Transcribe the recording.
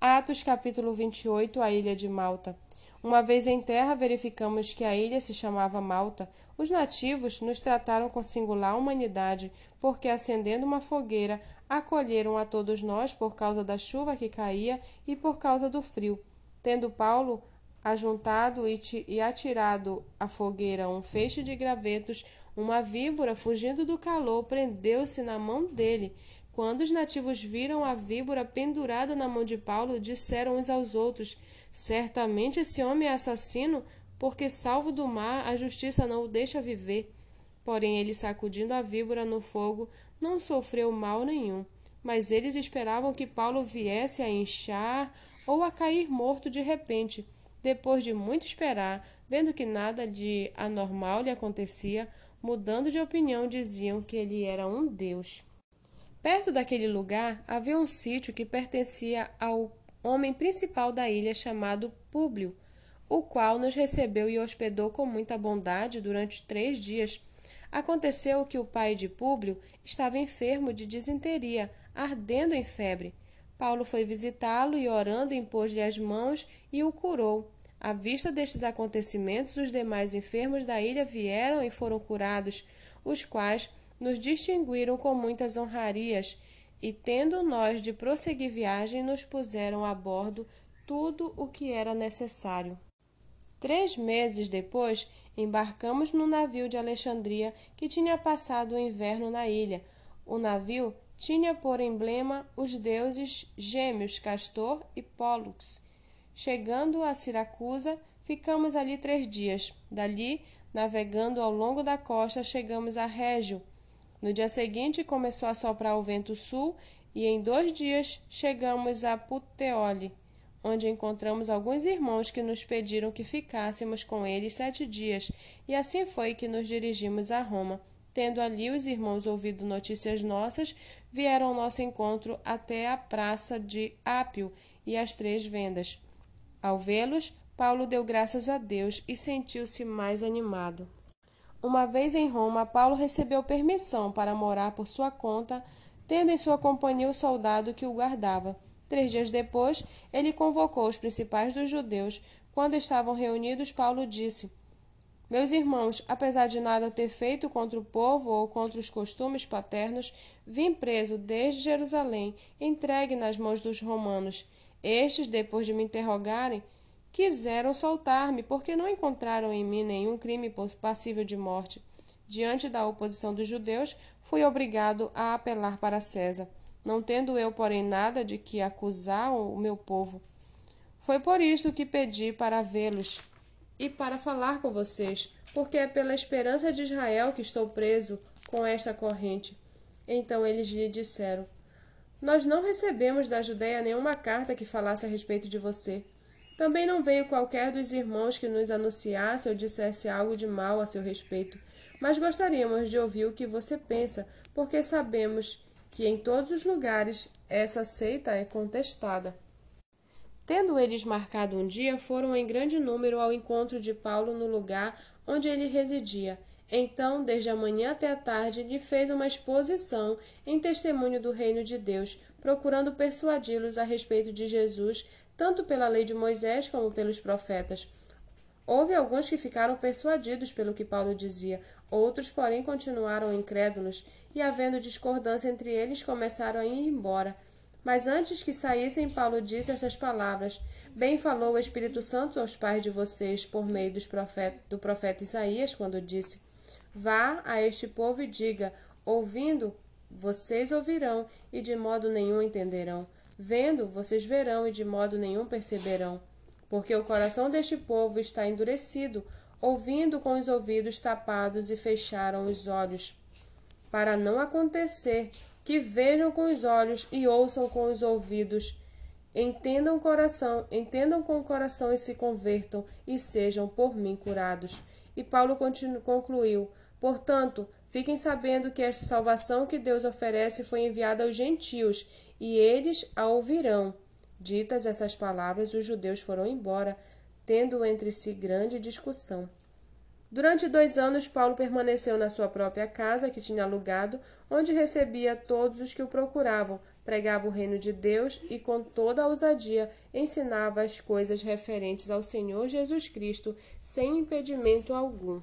Atos capítulo 28 A ilha de Malta. Uma vez em terra, verificamos que a ilha se chamava Malta. Os nativos nos trataram com singular humanidade, porque, acendendo uma fogueira, acolheram a todos nós por causa da chuva que caía e por causa do frio. Tendo Paulo ajuntado e atirado à fogueira um feixe de gravetos, uma víbora, fugindo do calor, prendeu-se na mão dele. Quando os nativos viram a víbora pendurada na mão de Paulo, disseram uns aos outros: Certamente esse homem é assassino, porque, salvo do mar, a justiça não o deixa viver. Porém, ele, sacudindo a víbora no fogo, não sofreu mal nenhum. Mas eles esperavam que Paulo viesse a inchar ou a cair morto de repente. Depois de muito esperar, vendo que nada de anormal lhe acontecia, mudando de opinião, diziam que ele era um deus. Perto daquele lugar havia um sítio que pertencia ao homem principal da ilha chamado Públio, o qual nos recebeu e hospedou com muita bondade durante três dias. Aconteceu que o pai de Públio estava enfermo de disenteria, ardendo em febre. Paulo foi visitá-lo e, orando, impôs-lhe as mãos e o curou. À vista destes acontecimentos, os demais enfermos da ilha vieram e foram curados, os quais nos distinguiram com muitas honrarias, e tendo nós de prosseguir viagem, nos puseram a bordo tudo o que era necessário. Três meses depois, embarcamos no navio de Alexandria que tinha passado o inverno na ilha. O navio tinha por emblema os deuses gêmeos Castor e Pólux. Chegando a Siracusa, ficamos ali três dias. Dali, navegando ao longo da costa, chegamos a Régio, no dia seguinte começou a soprar o vento sul e em dois dias chegamos a Puteoli, onde encontramos alguns irmãos que nos pediram que ficássemos com eles sete dias, e assim foi que nos dirigimos a Roma. Tendo ali os irmãos ouvido notícias nossas, vieram ao nosso encontro até a praça de Ápio e as Três Vendas. Ao vê-los, Paulo deu graças a Deus e sentiu-se mais animado. Uma vez em Roma, Paulo recebeu permissão para morar por sua conta, tendo em sua companhia o soldado que o guardava. Três dias depois, ele convocou os principais dos judeus. Quando estavam reunidos, Paulo disse: Meus irmãos, apesar de nada ter feito contra o povo ou contra os costumes paternos, vim preso desde Jerusalém, entregue nas mãos dos romanos. Estes, depois de me interrogarem, quiseram soltar-me, porque não encontraram em mim nenhum crime passível de morte. Diante da oposição dos judeus, fui obrigado a apelar para César, não tendo eu, porém, nada de que acusar o meu povo. Foi por isto que pedi para vê-los e para falar com vocês, porque é pela esperança de Israel que estou preso com esta corrente. Então eles lhe disseram: Nós não recebemos da Judéia nenhuma carta que falasse a respeito de você. Também não veio qualquer dos irmãos que nos anunciasse ou dissesse algo de mal a seu respeito, mas gostaríamos de ouvir o que você pensa, porque sabemos que em todos os lugares essa seita é contestada. Tendo eles marcado um dia, foram em grande número ao encontro de Paulo no lugar onde ele residia. Então, desde a manhã até a tarde, lhe fez uma exposição em testemunho do reino de Deus, procurando persuadi-los a respeito de Jesus, tanto pela lei de Moisés como pelos profetas. Houve alguns que ficaram persuadidos pelo que Paulo dizia, outros, porém, continuaram incrédulos, e, havendo discordância entre eles, começaram a ir embora. Mas antes que saíssem, Paulo disse estas palavras: Bem falou o Espírito Santo aos pais de vocês por meio profeta, do profeta Isaías, quando disse: Vá a este povo e diga: Ouvindo, vocês ouvirão, e de modo nenhum entenderão. Vendo, vocês verão e de modo nenhum perceberão. Porque o coração deste povo está endurecido, ouvindo com os ouvidos tapados e fecharam os olhos, para não acontecer que vejam com os olhos e ouçam com os ouvidos, entendam o coração, entendam com o coração e se convertam e sejam por mim curados. E Paulo concluiu: Portanto, Fiquem sabendo que esta salvação que Deus oferece foi enviada aos gentios, e eles a ouvirão. Ditas essas palavras, os judeus foram embora, tendo entre si grande discussão. Durante dois anos, Paulo permaneceu na sua própria casa, que tinha alugado, onde recebia todos os que o procuravam, pregava o reino de Deus e, com toda a ousadia, ensinava as coisas referentes ao Senhor Jesus Cristo, sem impedimento algum.